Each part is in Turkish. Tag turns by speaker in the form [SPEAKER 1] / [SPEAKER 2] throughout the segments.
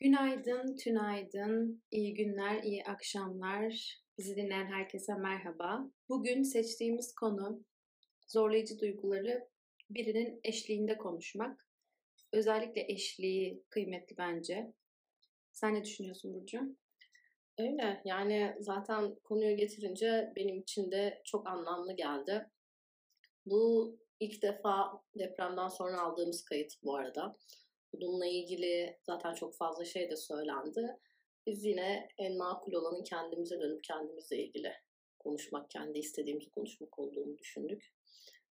[SPEAKER 1] Günaydın, tünaydın, iyi günler, iyi akşamlar. Bizi dinleyen herkese merhaba. Bugün seçtiğimiz konu zorlayıcı duyguları birinin eşliğinde konuşmak. Özellikle eşliği kıymetli bence. Sen ne düşünüyorsun Burcu?
[SPEAKER 2] Öyle. Yani zaten konuyu getirince benim için de çok anlamlı geldi. Bu ilk defa depremden sonra aldığımız kayıt bu arada. Bununla ilgili zaten çok fazla şey de söylendi. Biz yine en makul olanın kendimize dönüp kendimizle ilgili konuşmak, kendi istediğimizi konuşmak olduğunu düşündük.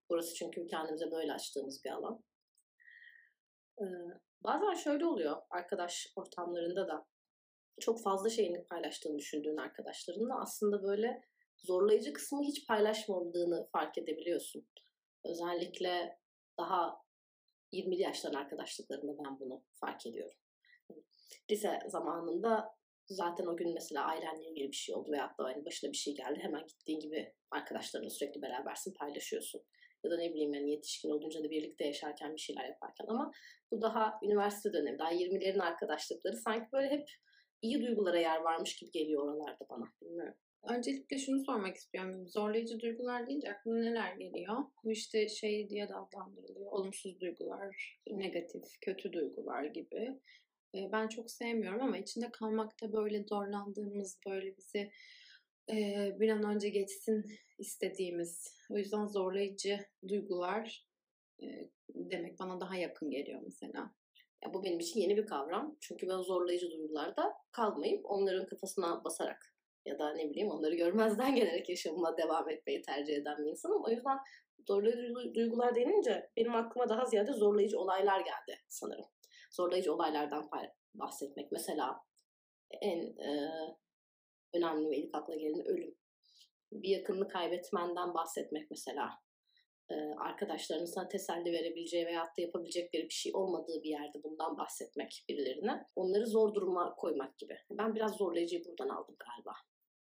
[SPEAKER 2] Burası çünkü kendimize böyle açtığımız bir alan. Ee, bazen şöyle oluyor arkadaş ortamlarında da çok fazla şeyini paylaştığını düşündüğün arkadaşlarınla aslında böyle zorlayıcı kısmı hiç paylaşmadığını fark edebiliyorsun. Özellikle daha 20'li yaşların arkadaşlıklarında ben bunu fark ediyorum. Lise zamanında zaten o gün mesela ailenle ilgili bir şey oldu veyahut da hani başına bir şey geldi. Hemen gittiğin gibi arkadaşlarınla sürekli berabersin, paylaşıyorsun. Ya da ne bileyim yani yetişkin olunca da birlikte yaşarken bir şeyler yaparken ama bu daha üniversite dönemi, daha 20'lerin arkadaşlıkları sanki böyle hep iyi duygulara yer varmış gibi geliyor oralarda bana. Bilmiyorum.
[SPEAKER 1] Öncelikle şunu sormak istiyorum. Zorlayıcı duygular deyince aklına neler geliyor? Bu işte şey diye de adlandırılıyor. Olumsuz duygular, negatif, kötü duygular gibi. Ben çok sevmiyorum ama içinde kalmakta böyle zorlandığımız, böyle bizi bir an önce geçsin istediğimiz, o yüzden zorlayıcı duygular demek bana daha yakın geliyor mesela.
[SPEAKER 2] Ya bu benim için yeni bir kavram. Çünkü ben zorlayıcı duygularda kalmayıp onların kafasına basarak ya da ne bileyim onları görmezden gelerek yaşamıma devam etmeyi tercih eden bir insanım. O yüzden zorlayıcı duygular denince benim aklıma daha ziyade zorlayıcı olaylar geldi sanırım. Zorlayıcı olaylardan bahsetmek. Mesela en e, önemli ve ilk akla gelen ölüm. Bir yakınını kaybetmenden bahsetmek mesela. E, arkadaşlarının sana teselli verebileceği veyahut da yapabilecekleri bir şey olmadığı bir yerde bundan bahsetmek birilerine. Onları zor duruma koymak gibi. Ben biraz zorlayıcıyı buradan aldım galiba.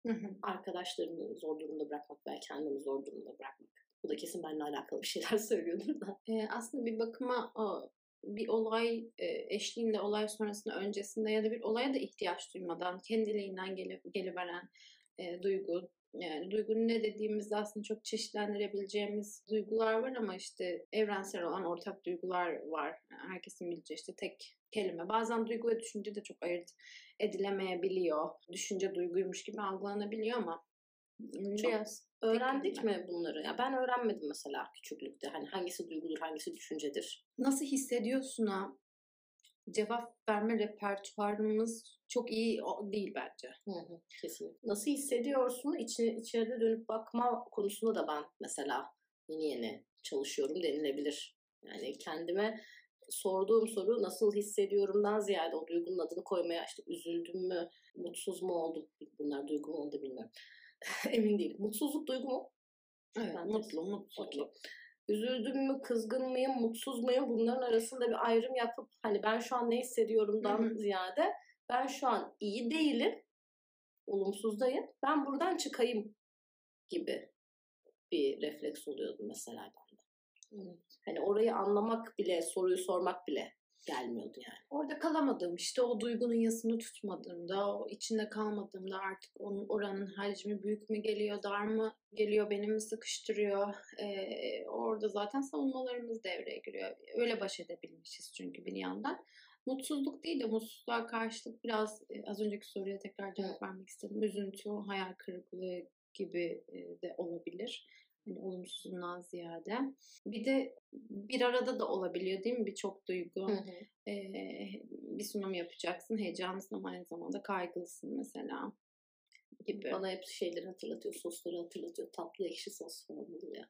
[SPEAKER 2] Hı hı. Arkadaşlarını zor durumda bırakmak veya kendini zor durumda bırakmak. Bu da kesin benimle alakalı bir şeyler söylüyordur da.
[SPEAKER 1] E, aslında bir bakıma o bir olay e, eşliğinde, olay sonrasında, öncesinde ya da bir olaya da ihtiyaç duymadan kendiliğinden gelip geliveren e, duygu. Yani duygunun ne dediğimizde aslında çok çeşitlendirebileceğimiz duygular var ama işte evrensel olan ortak duygular var. Herkesin bileceği işte tek kelime. Bazen duygu ve düşünce de çok ayırt edilemeyebiliyor. Düşünce duyguymuş gibi algılanabiliyor ama
[SPEAKER 2] çok biraz öğrendik mi bunları? Ya ben öğrenmedim mesela küçüklükte. Hani hangisi duygudur, hangisi düşüncedir.
[SPEAKER 1] Nasıl hissediyorsun ha? Cevap verme repertuarımız çok iyi değil bence.
[SPEAKER 2] Hı hı, kesinlikle. Nasıl hissediyorsun? İçine, içeride dönüp bakma konusunda da ben mesela yeni yeni çalışıyorum denilebilir. Yani kendime sorduğum soru nasıl hissediyorumdan ziyade o duygunun adını koymaya işte üzüldüm mü, mutsuz mu oldum? Bunlar duygu mu oldu bilmiyorum. Emin değilim. Mutsuzluk duygu mu?
[SPEAKER 1] Evet, ben mutlu, mutlu. Okay.
[SPEAKER 2] Üzüldüm mü, kızgın mıyım, mutsuz muyum? Bunların arasında bir ayrım yapıp hani ben şu an ne hissediyorumdan Hı-hı. ziyade ben şu an iyi değilim, olumsuzdayım. Ben buradan çıkayım gibi bir refleks oluyordu mesela bende. Hani orayı anlamak bile, soruyu sormak bile gelmiyordu yani.
[SPEAKER 1] Orada kalamadığım işte o duygunun yasını tutmadığımda, o içinde kalmadığımda artık onun oranın hacmi büyük mü geliyor, dar mı geliyor, beni mi sıkıştırıyor? Ee, orada zaten savunmalarımız devreye giriyor. Öyle baş edebilmişiz çünkü bir yandan. Mutsuzluk değil de mutsuzluğa karşılık biraz e, az önceki soruya tekrar cevap vermek istedim. Üzüntü, hayal kırıklığı gibi e, de olabilir. Hani olumsuzundan ziyade. Bir de bir arada da olabiliyor değil mi birçok duygu? Hı hı. Ee, bir sunum yapacaksın, heyecanlısın ama aynı zamanda kaygılısın mesela
[SPEAKER 2] gibi. Bana hep şeyleri hatırlatıyor, sosları hatırlatıyor. Tatlı ekşi sos falan oluyor.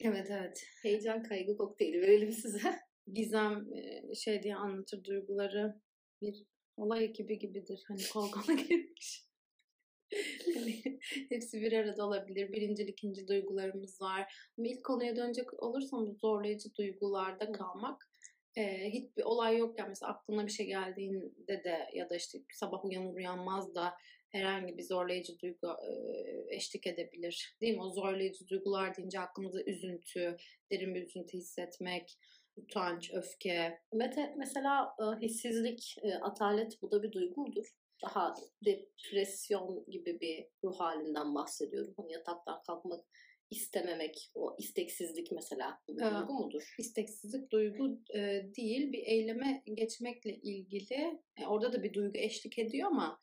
[SPEAKER 1] Evet evet.
[SPEAKER 2] Heyecan kaygı kokteyli verelim size.
[SPEAKER 1] Gizem şey diye anlatır duyguları bir olay ekibi gibidir. Hani kola girmiş. Hani hepsi bir arada olabilir. Birinci, ikinci duygularımız var. Ama ilk konuya dönecek olursam bu zorlayıcı duygularda kalmak e, hiçbir olay yokken mesela aklına bir şey geldiğinde de ya da işte sabah uyanır uyanmaz da herhangi bir zorlayıcı duygu e, eşlik edebilir. Değil mi? O zorlayıcı duygular deyince aklımıza üzüntü, derin bir üzüntü hissetmek, utanç, öfke.
[SPEAKER 2] Mete mesela hissizlik, atalet bu da bir duygu mudur? Daha depresyon gibi bir ruh halinden bahsediyorum. Hani yataktan kalkmak istememek, o isteksizlik mesela bir
[SPEAKER 1] Evet.
[SPEAKER 2] duygu mudur?
[SPEAKER 1] İsteksizlik duygu e, değil, bir eyleme geçmekle ilgili. E, orada da bir duygu eşlik ediyor ama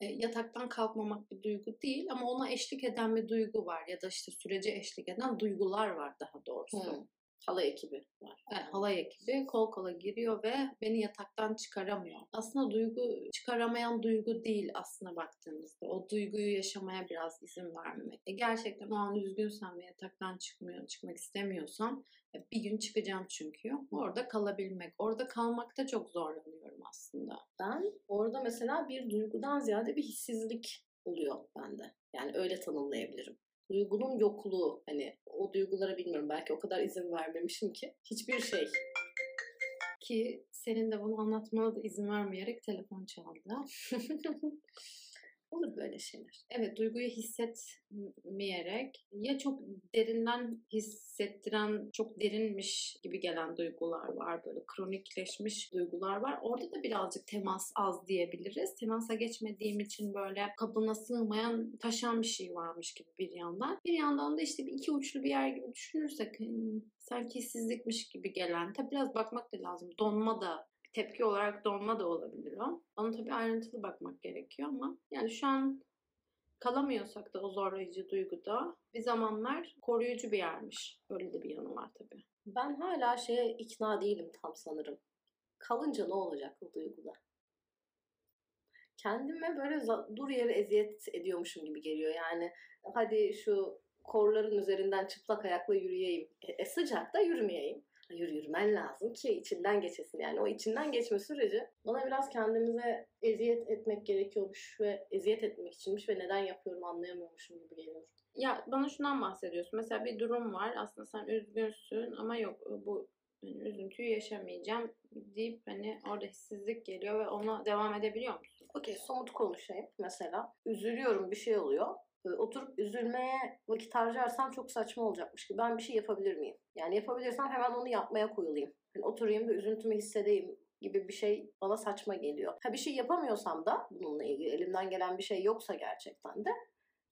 [SPEAKER 1] e, yataktan kalkmamak bir duygu değil ama ona eşlik eden bir duygu var ya da işte sürece eşlik eden duygular var daha doğrusu.
[SPEAKER 2] Hı. Halay ekibi var.
[SPEAKER 1] Evet, halay ekibi kol kola giriyor ve beni yataktan çıkaramıyor. Aslında duygu çıkaramayan duygu değil aslında baktığımızda. O duyguyu yaşamaya biraz izin vermemek. E gerçekten o an üzgünsen ve yataktan çıkmıyor, çıkmak istemiyorsan e, bir gün çıkacağım çünkü. Orada kalabilmek. Orada kalmakta çok zorlanıyorum aslında.
[SPEAKER 2] Ben orada mesela bir duygudan ziyade bir hissizlik oluyor bende. Yani öyle tanımlayabilirim. Duygunun yokluğu hani o duygulara bilmiyorum belki o kadar izin vermemişim ki hiçbir şey.
[SPEAKER 1] Ki senin de bunu anlatmana da izin vermeyerek telefon çaldı.
[SPEAKER 2] Olur böyle şeyler.
[SPEAKER 1] Evet duyguyu hissetmeyerek ya çok derinden hissettiren, çok derinmiş gibi gelen duygular var. Böyle kronikleşmiş duygular var. Orada da birazcık temas az diyebiliriz. Temasa geçmediğim için böyle kabına sığmayan, taşan bir şey varmış gibi bir yandan. Bir yandan da işte bir iki uçlu bir yer gibi düşünürsek hmm, sanki hissizlikmiş gibi gelen. Tabi biraz bakmak da lazım. Donma da tepki olarak donma da olabilir o. Ona tabii ayrıntılı bakmak gerekiyor ama yani şu an kalamıyorsak da o zorlayıcı duyguda bir zamanlar koruyucu bir yermiş. Öyle de bir yanı var tabii.
[SPEAKER 2] Ben hala şeye ikna değilim tam sanırım. Kalınca ne olacak bu duyguda? Kendime böyle dur yere eziyet ediyormuşum gibi geliyor. Yani hadi şu korların üzerinden çıplak ayakla yürüyeyim. E, e, sıcakta yürümeyeyim. Yürü yürümen lazım ki içinden geçesin. Yani o içinden geçme süreci bana biraz kendimize eziyet etmek gerekiyormuş ve eziyet etmek içinmiş ve neden yapıyorum anlayamıyormuşum gibi geliyor.
[SPEAKER 1] Ya bana şundan bahsediyorsun. Mesela bir durum var. Aslında sen üzgünsün ama yok bu yani üzüntüyü yaşamayacağım deyip hani orada hissizlik geliyor ve ona devam edebiliyor musun?
[SPEAKER 2] Okey somut konuşayım mesela. Üzülüyorum bir şey oluyor. Ee, Oturup üzülmeye vakit harcarsam çok saçma olacakmış gibi. Ben bir şey yapabilir miyim? Yani yapabilirsem hemen onu yapmaya koyulayım. Yani oturayım ve üzüntümü hissedeyim gibi bir şey bana saçma geliyor. Ha bir şey yapamıyorsam da bununla ilgili elimden gelen bir şey yoksa gerçekten de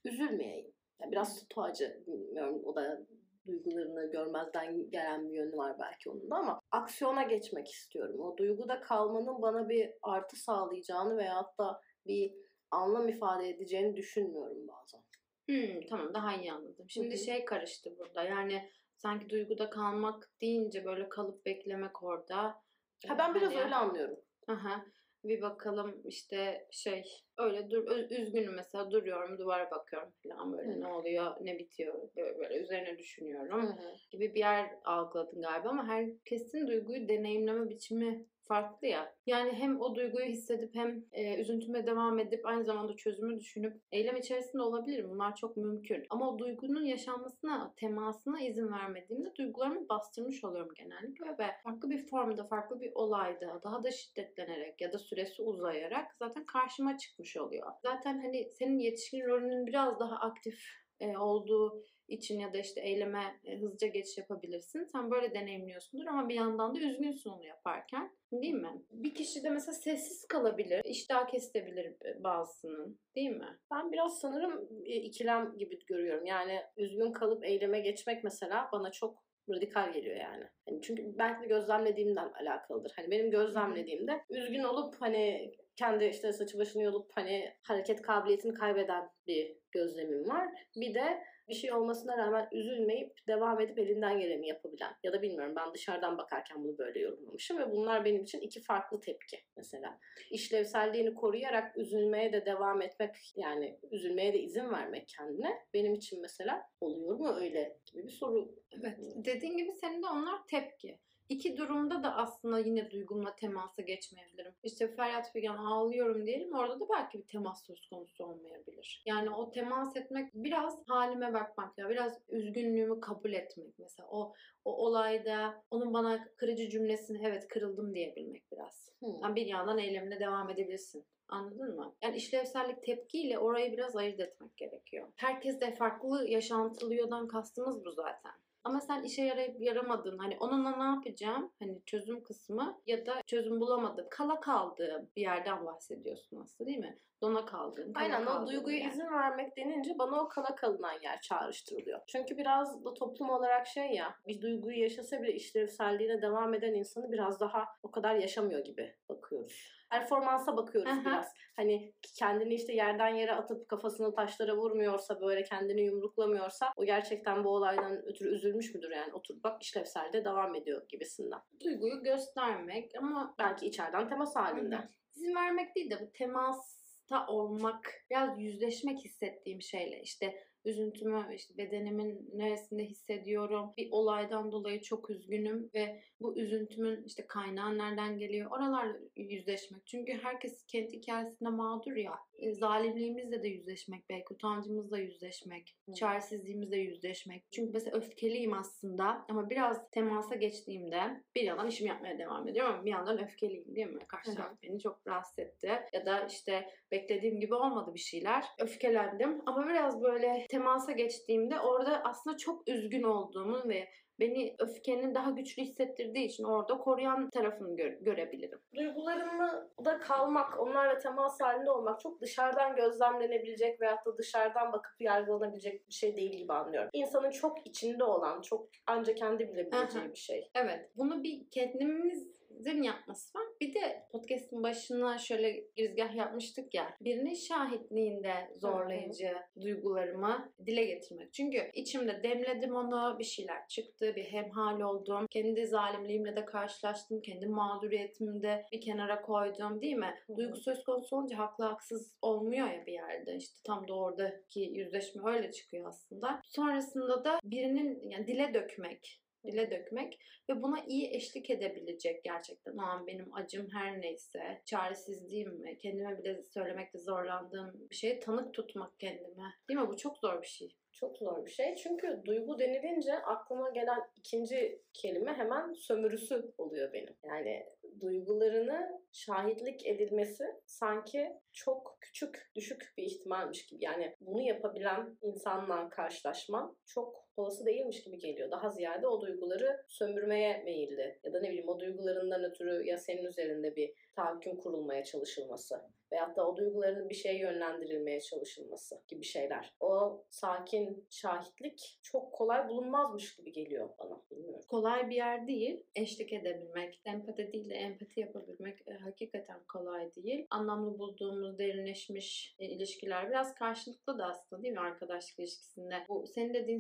[SPEAKER 2] üzülmeyeyim. Yani biraz stoacı bilmiyorum o da duygularını görmezden gelen bir yönü var belki onun da ama aksiyona geçmek istiyorum. O duyguda kalmanın bana bir artı sağlayacağını veyahut da bir anlam ifade edeceğini düşünmüyorum bazen.
[SPEAKER 1] Hmm, tamam daha iyi anladım. Şimdi
[SPEAKER 2] Hı hı.
[SPEAKER 1] şey karıştı burada. Yani sanki duyguda kalmak deyince böyle kalıp beklemek orada.
[SPEAKER 2] Ha ben biraz
[SPEAKER 1] Hani-
[SPEAKER 2] öyle anlıyorum.
[SPEAKER 1] Aha. Bir bakalım işte şey öyle dur üzgünüm mesela duruyorum duvara bakıyorum falan böyle
[SPEAKER 2] Hı.
[SPEAKER 1] ne oluyor ne bitiyor böyle, böyle üzerine düşünüyorum
[SPEAKER 2] Hı hı.
[SPEAKER 1] gibi bir yer algıladın galiba ama herkesin duyguyu deneyimleme biçimi farklı ya. Yani hem o duyguyu hissedip hem e, üzüntüme devam edip aynı zamanda çözümü düşünüp eylem içerisinde olabilirim. Bunlar çok mümkün. Ama o duygunun yaşanmasına, temasına izin vermediğimde duygularımı bastırmış oluyorum genellikle ve farklı bir formda, farklı bir olayda daha da şiddetlenerek ya da süresi uzayarak zaten karşıma çıkmış oluyor. Zaten hani senin yetişkin rolünün biraz daha aktif e, olduğu için ya da işte eyleme e, hızlıca geçiş yapabilirsin. Sen böyle deneyimliyorsundur ama bir yandan da üzgünsün onu yaparken. Değil mi? Bir kişi de mesela sessiz kalabilir. iştah kesilebilir e, bazısının. Değil mi?
[SPEAKER 2] Ben biraz sanırım e, ikilem gibi görüyorum. Yani üzgün kalıp eyleme geçmek mesela bana çok radikal geliyor yani. Hani çünkü belki de gözlemlediğimden alakalıdır. Hani benim gözlemlediğimde üzgün olup hani kendi işte saçı başını yolup hani hareket kabiliyetini kaybeden bir gözlemim var. Bir de bir şey olmasına rağmen üzülmeyip devam edip elinden geleni yapabilen ya da bilmiyorum ben dışarıdan bakarken bunu böyle yorumlamışım ve bunlar benim için iki farklı tepki mesela. İşlevselliğini koruyarak üzülmeye de devam etmek yani üzülmeye de izin vermek kendine benim için mesela oluyor mu öyle gibi bir soru.
[SPEAKER 1] Evet. Dediğin gibi senin de onlar tepki. İki durumda da aslında yine duygumla temasa geçmeyebilirim. İşte feryat figan ağlıyorum diyelim orada da belki bir temas söz konusu olmayabilir. Yani o temas etmek biraz halime bakmak ya biraz üzgünlüğümü kabul etmek mesela o o olayda onun bana kırıcı cümlesini evet kırıldım diyebilmek biraz.
[SPEAKER 2] Hmm.
[SPEAKER 1] Yani bir yandan eylemine devam edebilirsin. Anladın mı? Yani işlevsellik tepkiyle orayı biraz ayırt etmek gerekiyor. Herkes de farklı yaşantılıyordan kastımız bu zaten. Ama sen işe yarayıp yaramadın. Hani onunla ne yapacağım? Hani çözüm kısmı ya da çözüm bulamadım. Kala kaldığım bir yerden bahsediyorsun aslında değil mi? Dona kaldığın. kala
[SPEAKER 2] Aynen o
[SPEAKER 1] kaldığın
[SPEAKER 2] duyguya
[SPEAKER 1] yer.
[SPEAKER 2] izin vermek denince bana o kala kalınan yer çağrıştırılıyor. Çünkü biraz da toplum olarak şey ya bir duyguyu yaşasa bile işlevselliğine devam eden insanı biraz daha o kadar yaşamıyor gibi bakıyoruz. Performansa bakıyoruz
[SPEAKER 1] Aha.
[SPEAKER 2] biraz. Hani kendini işte yerden yere atıp kafasını taşlara vurmuyorsa böyle kendini yumruklamıyorsa o gerçekten bu olaydan ötürü üzülmüş müdür yani oturup bak işlevselde devam ediyor gibisinden.
[SPEAKER 1] Duyguyu göstermek ama
[SPEAKER 2] Belki içeriden temas halinde.
[SPEAKER 1] İzin vermek değil de bu temasta olmak, biraz yüzleşmek hissettiğim şeyle işte üzüntümü işte bedenimin neresinde hissediyorum. Bir olaydan dolayı çok üzgünüm ve bu üzüntümün işte kaynağı nereden geliyor? Oralarla yüzleşmek. Çünkü herkes kendi hikayesinde mağdur ya. E, zalimliğimizle de yüzleşmek belki, utancımızla yüzleşmek, çaresizliğimizle yüzleşmek. Çünkü mesela öfkeliyim aslında ama biraz temasa geçtiğimde bir yandan işimi yapmaya devam ediyorum ama bir yandan öfkeliyim değil mi? Karşı taraf beni çok rahatsız etti. Ya da işte beklediğim gibi olmadı bir şeyler. Öfkelendim ama biraz böyle temasa geçtiğimde orada aslında çok üzgün olduğumu ve beni öfkenin daha güçlü hissettirdiği için orada koruyan tarafını gö- görebilirim.
[SPEAKER 2] Duygularımı da kalmak, onlarla temas halinde olmak çok dışarıdan gözlemlenebilecek veyahut da dışarıdan bakıp yargılanabilecek bir şey değil gibi anlıyorum. İnsanın çok içinde olan, çok ancak kendi bilebileceği
[SPEAKER 1] Aha.
[SPEAKER 2] bir şey.
[SPEAKER 1] Evet. Bunu bir kendimizin yapması var. Bir de podcast'ın başına şöyle girizgah yapmıştık ya. Birinin şahitliğinde zorlayıcı duygularımı dile getirmek. Çünkü içimde demledim onu, bir şeyler çıktı, bir hemhal oldum. Kendi zalimliğimle de karşılaştım, kendi mağduriyetimi de bir kenara koydum değil mi? Duygu söz konusu olunca haklı haksız olmuyor ya bir yerde. İşte tam da oradaki yüzleşme öyle çıkıyor aslında. Sonrasında da birinin yani dile dökmek dile dökmek ve buna iyi eşlik edebilecek gerçekten o an benim acım her neyse, çaresizliğim kendime bile söylemekte zorlandığım bir şeye tanık tutmak kendime. Değil mi? Bu çok zor bir şey.
[SPEAKER 2] Çok zor bir şey. Çünkü duygu denilince aklıma gelen ikinci kelime hemen sömürüsü oluyor benim. Yani duygularını şahitlik edilmesi sanki çok küçük, düşük bir ihtimalmiş gibi. Yani bunu yapabilen insanla karşılaşman çok olası değilmiş gibi geliyor. Daha ziyade o duyguları sömürmeye meyilli. Ya da ne bileyim o duygularından ötürü ya senin üzerinde bir tahakküm kurulmaya çalışılması veyahut da o duyguların bir şeye yönlendirilmeye çalışılması gibi şeyler. O sakin şahitlik çok kolay bulunmazmış gibi geliyor bana. Bilmiyorum.
[SPEAKER 1] Kolay bir yer değil. Eşlik edebilmek, empati değil de empati yapabilmek e, hakikaten kolay değil. Anlamlı bulduğumuz derinleşmiş e, ilişkiler biraz karşılıklı da aslında değil mi arkadaşlık ilişkisinde? Bu senin dediğin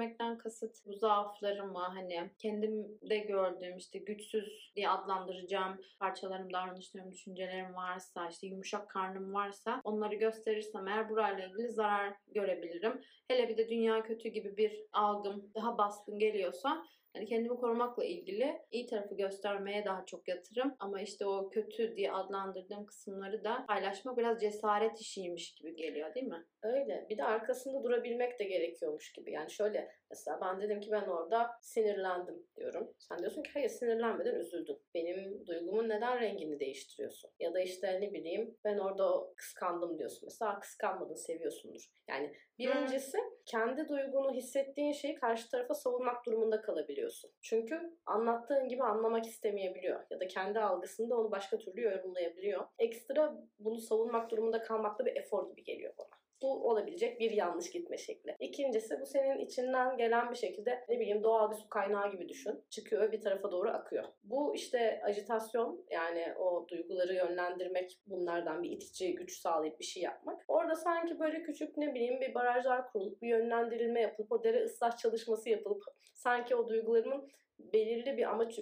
[SPEAKER 1] sömürülmekten kasıt bu zaaflarımı hani kendimde gördüğüm işte güçsüz diye adlandıracağım parçalarım, davranışlarım, düşüncelerim varsa işte yumuşak karnım varsa onları gösterirsem eğer burayla ilgili zarar görebilirim. Hele bir de dünya kötü gibi bir algım daha baskın geliyorsa yani kendimi korumakla ilgili iyi tarafı göstermeye daha çok yatırım. Ama işte o kötü diye adlandırdığım kısımları da paylaşmak biraz cesaret işiymiş gibi geliyor değil mi?
[SPEAKER 2] Öyle. Bir de arkasında durabilmek de gerekiyormuş gibi. Yani şöyle mesela ben dedim ki ben orada sinirlendim diyorum. Sen diyorsun ki hayır sinirlenmeden üzüldün. Benim duygumun neden rengini değiştiriyorsun? Ya da işte ne bileyim ben orada kıskandım diyorsun. Mesela kıskanmadın seviyorsundur. Yani birincisi kendi duygunu hissettiğin şeyi karşı tarafa savunmak durumunda kalabiliyorsun. Çünkü anlattığın gibi anlamak istemeyebiliyor. Ya da kendi algısında onu başka türlü yorumlayabiliyor. Ekstra bunu savunmak durumunda kalmak da bir efor gibi geliyor bana. Bu olabilecek bir yanlış gitme şekli. İkincisi bu senin içinden gelen bir şekilde ne bileyim doğal bir su kaynağı gibi düşün. Çıkıyor bir tarafa doğru akıyor. Bu işte ajitasyon yani o duyguları yönlendirmek bunlardan bir itici güç sağlayıp bir şey yapmak. Orada sanki böyle küçük ne bileyim bir barajlar kurulup bir yönlendirilme yapılıp o dere ıslah çalışması yapılıp sanki o duygularımın belirli bir amaç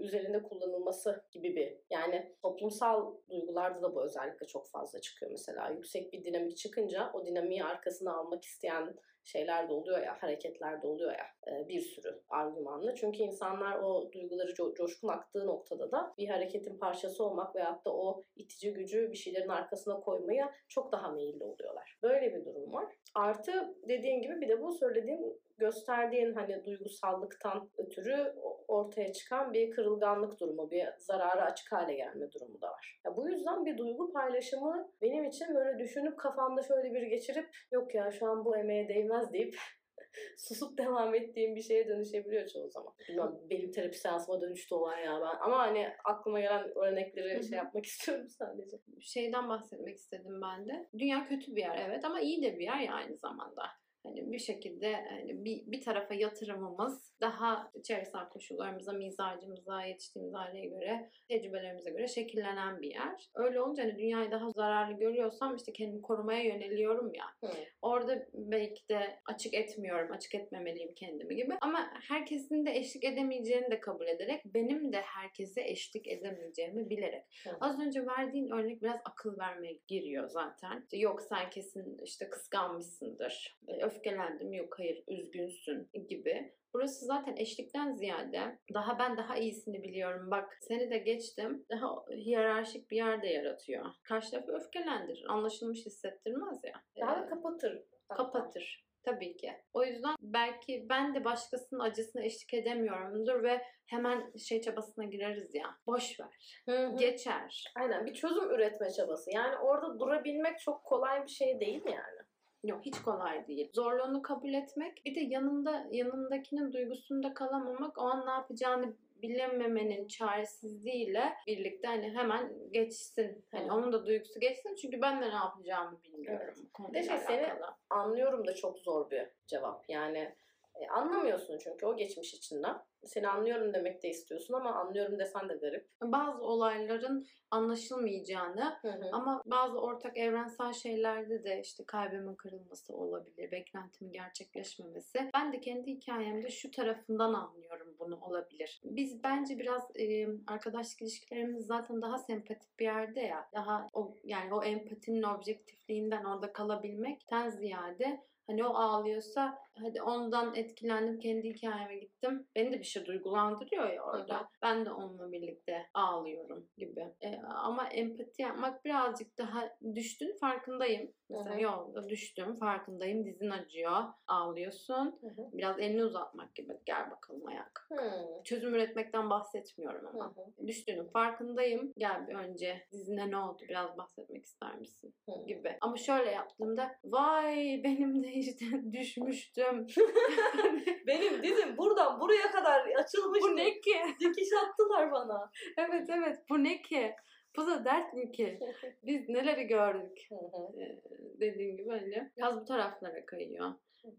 [SPEAKER 2] üzerinde kullanılması gibi bir yani toplumsal duygularda da bu özellikle çok fazla çıkıyor mesela. Yüksek bir dinamik çıkınca o dinamiği arkasına almak isteyen şeyler de oluyor ya hareketler de oluyor ya e, bir sürü argümanlı çünkü insanlar o duyguları co- coşkun aktığı noktada da bir hareketin parçası olmak veyahut da o itici gücü bir şeylerin arkasına koymaya çok daha meyilli oluyorlar. Böyle bir durum var. Artı dediğin gibi bir de bu söylediğim gösterdiğin hani duygusallıktan ötürü ortaya çıkan bir kırılganlık durumu, bir zarara açık hale gelme durumu da var. Ya bu yüzden bir duygu paylaşımı benim için böyle düşünüp kafamda şöyle bir geçirip yok ya şu an bu emeğe değmez deyip susup devam ettiğim bir şeye dönüşebiliyor çoğu zaman. Bilmem benim terapi seansıma dönüştü olay ya ben. Ama hani aklıma gelen örnekleri şey yapmak istiyorum sadece.
[SPEAKER 1] Şeyden bahsetmek istedim ben de. Dünya kötü bir yer evet ama iyi de bir yer ya aynı zamanda. Hani bir şekilde hani bir, bir tarafa yatırımımız daha çevresel koşullarımıza, mizacımıza, yetiştiğimiz aileye göre, tecrübelerimize göre şekillenen bir yer. Öyle olunca hani dünyayı daha zararlı görüyorsam işte kendimi korumaya yöneliyorum ya.
[SPEAKER 2] Hı.
[SPEAKER 1] Orada belki de açık etmiyorum, açık etmemeliyim kendimi gibi. Ama herkesin de eşlik edemeyeceğini de kabul ederek, benim de herkese eşlik edemeyeceğimi bilerek.
[SPEAKER 2] Hı.
[SPEAKER 1] Az önce verdiğin örnek biraz akıl vermeye giriyor zaten. İşte yok sen kesin işte kıskanmışsındır. E, Öfkelendim. Yok hayır üzgünsün gibi. Burası zaten eşlikten ziyade daha ben daha iyisini biliyorum. Bak seni de geçtim. Daha hiyerarşik bir yerde yaratıyor. Karşı tarafı öfkelendirir. Anlaşılmış hissettirmez ya.
[SPEAKER 2] Daha da
[SPEAKER 1] Ee,
[SPEAKER 2] kapatır.
[SPEAKER 1] kapatır. Tabii ki. O yüzden belki ben de başkasının acısına eşlik edemiyorumdur ve hemen şey çabasına gireriz ya. Boş ver.
[SPEAKER 2] Hı hı.
[SPEAKER 1] Geçer.
[SPEAKER 2] Aynen bir çözüm üretme çabası. Yani orada durabilmek çok kolay bir şey değil yani.
[SPEAKER 1] Yok hiç kolay değil. Zorluğunu kabul etmek, bir de yanında yanındakinin duygusunda kalamamak, o an ne yapacağını bilememenin çaresizliğiyle birlikte hani hemen geçsin. Hani onun da duygusu geçsin çünkü ben de ne yapacağımı bilmiyorum.
[SPEAKER 2] Evet. de şey, seni-. Anlıyorum da çok zor bir cevap. Yani e, anlamıyorsun çünkü o geçmiş içinden. Seni anlıyorum demek de istiyorsun ama anlıyorum desen de garip.
[SPEAKER 1] Bazı olayların anlaşılmayacağını
[SPEAKER 2] Hı hı.
[SPEAKER 1] ama bazı ortak evrensel şeylerde de işte kalbimin kırılması olabilir, beklentimin gerçekleşmemesi. Ben de kendi hikayemde şu tarafından anlıyorum bunu olabilir. Biz bence biraz e, arkadaşlık ilişkilerimiz zaten daha sempatik bir yerde ya. Daha o yani o empatinin objektifliğinden orada kalabilmekten ziyade Hani o ağlıyorsa hadi ondan etkilendim kendi hikayeme gittim. Beni de bir şey duygulandırıyor ya orada.
[SPEAKER 2] Hı hı.
[SPEAKER 1] Ben de onunla birlikte ağlıyorum gibi. E, ama empati yapmak birazcık daha düştün farkındayım. Mesela
[SPEAKER 2] Hı hı.
[SPEAKER 1] yolda düştüm farkındayım dizin acıyor ağlıyorsun.
[SPEAKER 2] Hı hı.
[SPEAKER 1] Biraz elini uzatmak gibi gel bakalım kalk.
[SPEAKER 2] Hı.
[SPEAKER 1] Çözüm üretmekten bahsetmiyorum
[SPEAKER 2] Hı
[SPEAKER 1] ama.
[SPEAKER 2] hı.
[SPEAKER 1] Düştüğünün farkındayım. Gel bir önce dizine ne oldu biraz bahsetmek ister misin?
[SPEAKER 2] Hı.
[SPEAKER 1] gibi. Ama şöyle yaptığımda vay benim de işte düşmüştüm.
[SPEAKER 2] Benim dizim buradan buraya kadar açılmış.
[SPEAKER 1] bu ne ki?
[SPEAKER 2] Dikiş attılar bana.
[SPEAKER 1] evet evet bu ne ki? Bu da dert mi ki? Biz neleri gördük? Ee, dediğim gibi hani biraz bu taraflara kayıyor.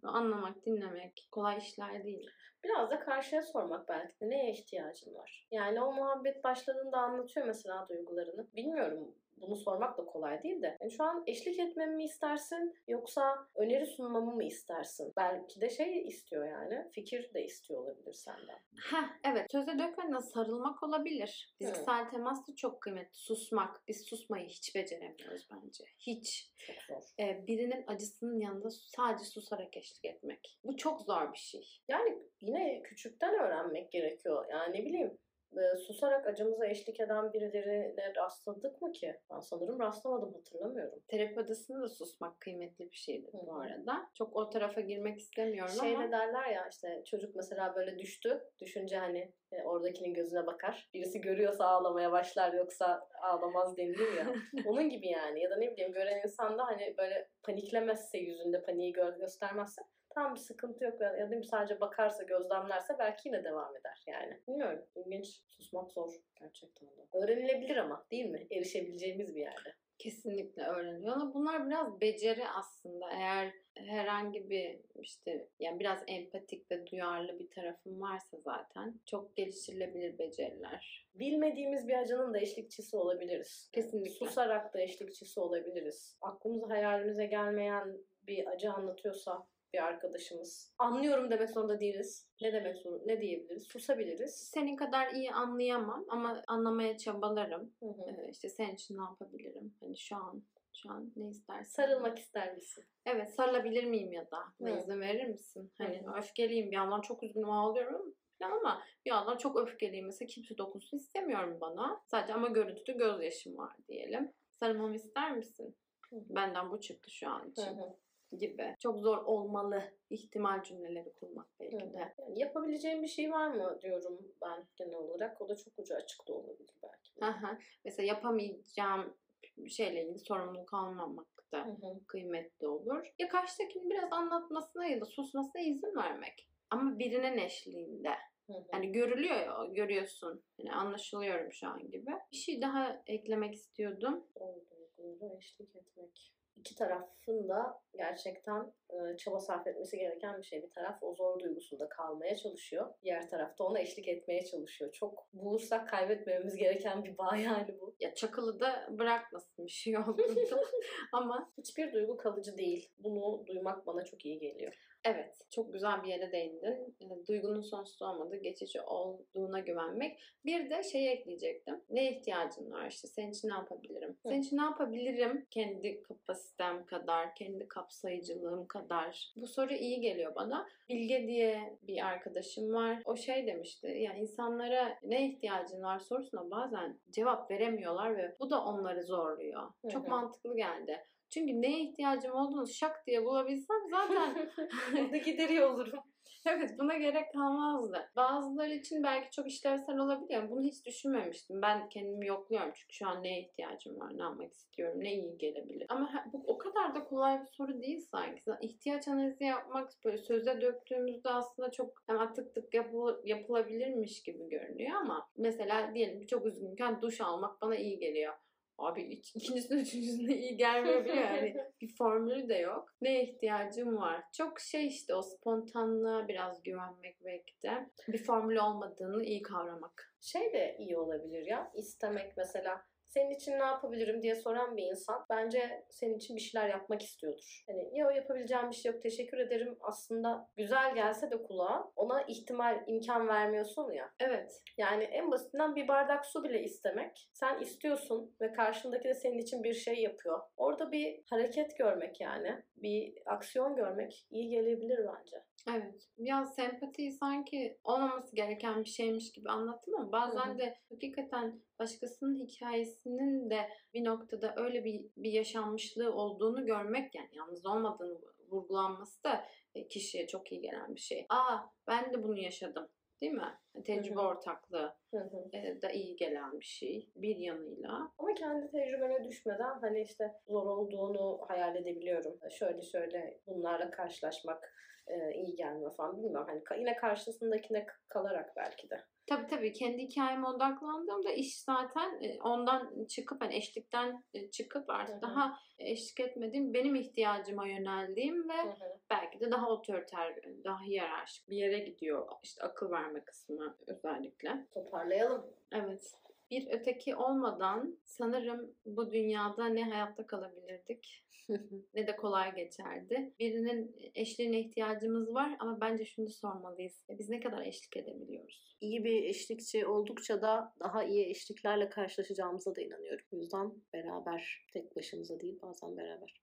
[SPEAKER 1] Anlamak, dinlemek kolay işler değil.
[SPEAKER 2] Biraz da karşıya sormak belki de neye ihtiyacın var? Yani o muhabbet başladığında anlatıyor mesela duygularını. Bilmiyorum bunu sormak da kolay değil de. Yani şu an eşlik etmemi mi istersin yoksa öneri sunmamı mı istersin? Belki de şey istiyor yani. Fikir de istiyor olabilir senden.
[SPEAKER 1] Heh, evet söze dökmeden sarılmak olabilir. Fiziksel temas da çok kıymetli. Susmak. Biz susmayı hiç beceremiyoruz bence. Hiç.
[SPEAKER 2] Çok zor.
[SPEAKER 1] Ee, birinin acısının yanında sadece susarak eşlik etmek. Bu çok zor bir şey.
[SPEAKER 2] Yani yine küçükten öğrenmek gerekiyor. Yani ne bileyim e, susarak acımıza eşlik eden birilerine rastladık mı ki? Ben sanırım rastlamadım hatırlamıyorum.
[SPEAKER 1] Terapi odasında da susmak kıymetli bir şeydir
[SPEAKER 2] Hı
[SPEAKER 1] bu arada. Çok o tarafa girmek istemiyorum
[SPEAKER 2] Şey
[SPEAKER 1] ama
[SPEAKER 2] de derler ya işte çocuk mesela böyle düştü. Düşünce hani e, oradakinin gözüne bakar. Birisi görüyorsa ağlamaya başlar yoksa ağlamaz denilir ya. Onun gibi yani. Ya da ne bileyim gören insan da hani böyle paniklemezse yüzünde paniği gö- göstermezse tam bir sıkıntı yok. Ya da sadece bakarsa gözlemlerse belki yine devam eder yani. Bilmiyorum. İlginç. Susmak zor gerçekten de. Öğrenilebilir ama değil mi? Erişebileceğimiz bir yerde.
[SPEAKER 1] kesinlikle öğreniyor. Ama bunlar biraz beceri aslında. Eğer herhangi bir işte yani biraz empatik ve duyarlı bir tarafın varsa zaten çok geliştirilebilir beceriler.
[SPEAKER 2] Bilmediğimiz bir acının da eşlikçisi olabiliriz.
[SPEAKER 1] Kesinlikle.
[SPEAKER 2] Susarak da eşlikçisi olabiliriz. Aklımıza hayalimize gelmeyen bir acı anlatıyorsa bir arkadaşımız. Anlıyorum demek zorunda değiliz. Ne demek zorunda, ne diyebiliriz? Susabiliriz.
[SPEAKER 1] Senin kadar iyi anlayamam ama anlamaya çabalarım.
[SPEAKER 2] Hı hı.
[SPEAKER 1] Ee, işte senin için ne yapabilirim? Hani şu an şu an ne istersin?
[SPEAKER 2] Sarılmak ister misin?
[SPEAKER 1] Evet sarılabilir miyim ya da?
[SPEAKER 2] Hı.
[SPEAKER 1] izin verir misin? Hani
[SPEAKER 2] Hı.
[SPEAKER 1] öfkeliyim bir yandan çok üzgünüm ağlıyorum falan ama bir yandan çok öfkeliyim. Mesela kimse dokunsun istemiyorum bana. Sadece ama görüntüde gözyaşım var diyelim. Sarılmamı ister misin?
[SPEAKER 2] Hı hı.
[SPEAKER 1] Benden bu çıktı şu an
[SPEAKER 2] Hı
[SPEAKER 1] için
[SPEAKER 2] hı.
[SPEAKER 1] Gibi. Çok zor olmalı ihtimal cümleleri kurmak belki de.
[SPEAKER 2] Yani yapabileceğim bir şey var mı diyorum ben genel olarak. O da çok ucu açık da olabilir belki.
[SPEAKER 1] Aha. Mesela yapamayacağım şeyle ilgili sorumluluk almamak da
[SPEAKER 2] Hı hı.
[SPEAKER 1] kıymetli olur. Ya karşıdakinin biraz anlatmasına ya da susmasına izin vermek. Ama birinin eşliğinde. Yani görülüyor ya, görüyorsun. Yani anlaşılıyorum şu an gibi. Bir şey daha eklemek istiyordum.
[SPEAKER 2] Doğru duygulara eşlik etmek. İki tarafın da gerçekten e, çaba sarf etmesi gereken bir şey. Bir taraf o zor duygusunda kalmaya çalışıyor. Diğer taraf da ona eşlik etmeye çalışıyor. Çok bulursak kaybetmememiz gereken bir bağ yani bu.
[SPEAKER 1] Ya çakılı da bırakmasın bir şey olduğunda. Ama
[SPEAKER 2] Hiçbir duygu kalıcı değil. Bunu duymak bana çok iyi geliyor.
[SPEAKER 1] Evet çok güzel bir yere değindin. Duygunun sonsuz olmadığı, geçici olduğuna güvenmek. Bir de şey ekleyecektim. Ne ihtiyacın var işte senin için ne yapabilirim? Senin için ne yapabilirim? Kendi kapasitem kadar, kendi kapsayıcılığım kadar. Bu soru iyi geliyor bana. Bilge diye bir arkadaşım var. O şey demişti. Yani insanlara ne ihtiyacın var sorusuna bazen cevap veremiyorlar ve bu da onları zorluyor.
[SPEAKER 2] Hı
[SPEAKER 1] Çok
[SPEAKER 2] hı.
[SPEAKER 1] mantıklı geldi. Çünkü neye ihtiyacım olduğunu şak diye bulabilsem zaten
[SPEAKER 2] Orada gideriyor olurum.
[SPEAKER 1] Evet buna gerek kalmazdı. Bazıları için belki çok işlevsel olabilir. ama Bunu hiç düşünmemiştim. Ben kendimi yokluyorum çünkü şu an neye ihtiyacım var, ne yapmak istiyorum, ne iyi gelebilir. Ama bu o kadar da kolay bir soru değil sanki. İhtiyaç analizi yapmak böyle söze döktüğümüzde aslında çok hemen tık tık yapı- yapılabilirmiş gibi görünüyor ama mesela diyelim ki çok üzgünken duş almak bana iyi geliyor. Abi ik- ikincisinde üçüncüsünde iyi gelmeyebiliyor yani bir formülü de yok. Neye ihtiyacım var? Çok şey işte o spontanlığa biraz güvenmek belki de. Bir formülü olmadığını iyi kavramak.
[SPEAKER 2] Şey de iyi olabilir ya. istemek mesela. Senin için ne yapabilirim diye soran bir insan bence senin için bir şeyler yapmak istiyordur. Hani ya o yapabileceğim bir şey yok teşekkür ederim aslında güzel gelse de kulağa ona ihtimal imkan vermiyorsun ya.
[SPEAKER 1] Evet.
[SPEAKER 2] Yani en basitinden bir bardak su bile istemek. Sen istiyorsun ve karşındaki de senin için bir şey yapıyor. Orada bir hareket görmek yani. Bir aksiyon görmek iyi gelebilir bence.
[SPEAKER 1] Evet. Biraz sempati sanki olmaması gereken bir şeymiş gibi anlattım ama bazen
[SPEAKER 2] Hı hı.
[SPEAKER 1] de hakikaten başkasının hikayesinin de bir noktada öyle bir, bir yaşanmışlığı olduğunu görmek yani yalnız olmadığını vurgulanması da e, kişiye çok iyi gelen bir şey. Aa ben de bunu yaşadım. Değil mi? Tecrübe
[SPEAKER 2] Hı hı.
[SPEAKER 1] ortaklığı e, da iyi gelen bir şey bir yanıyla.
[SPEAKER 2] Ama kendi tecrübene düşmeden hani işte zor olduğunu hayal edebiliyorum. Şöyle şöyle bunlarla karşılaşmak e, iyi gelmiyor falan bilmiyorum. Hani yine karşısındakine kalarak belki de.
[SPEAKER 1] Tabii tabii kendi hikayeme odaklandığımda iş zaten e, ondan çıkıp hani eşlikten e, çıkıp artık
[SPEAKER 2] Hı hı.
[SPEAKER 1] daha eşlik etmediğim benim ihtiyacıma yöneldiğim ve belki de daha otoriter, daha hiyerarşik bir yere gidiyor. İşte akıl verme kısmı özellikle.
[SPEAKER 2] Toparlayalım.
[SPEAKER 1] Evet. Bir öteki olmadan sanırım bu dünyada ne hayatta kalabilirdik ne de kolay geçerdi. Birinin eşliğine ihtiyacımız var ama bence şunu sormalıyız. Biz ne kadar eşlik edebiliyoruz?
[SPEAKER 2] iyi bir eşlikçi oldukça da daha iyi eşliklerle karşılaşacağımıza da inanıyorum. O yüzden beraber, tek başımıza değil bazen beraber.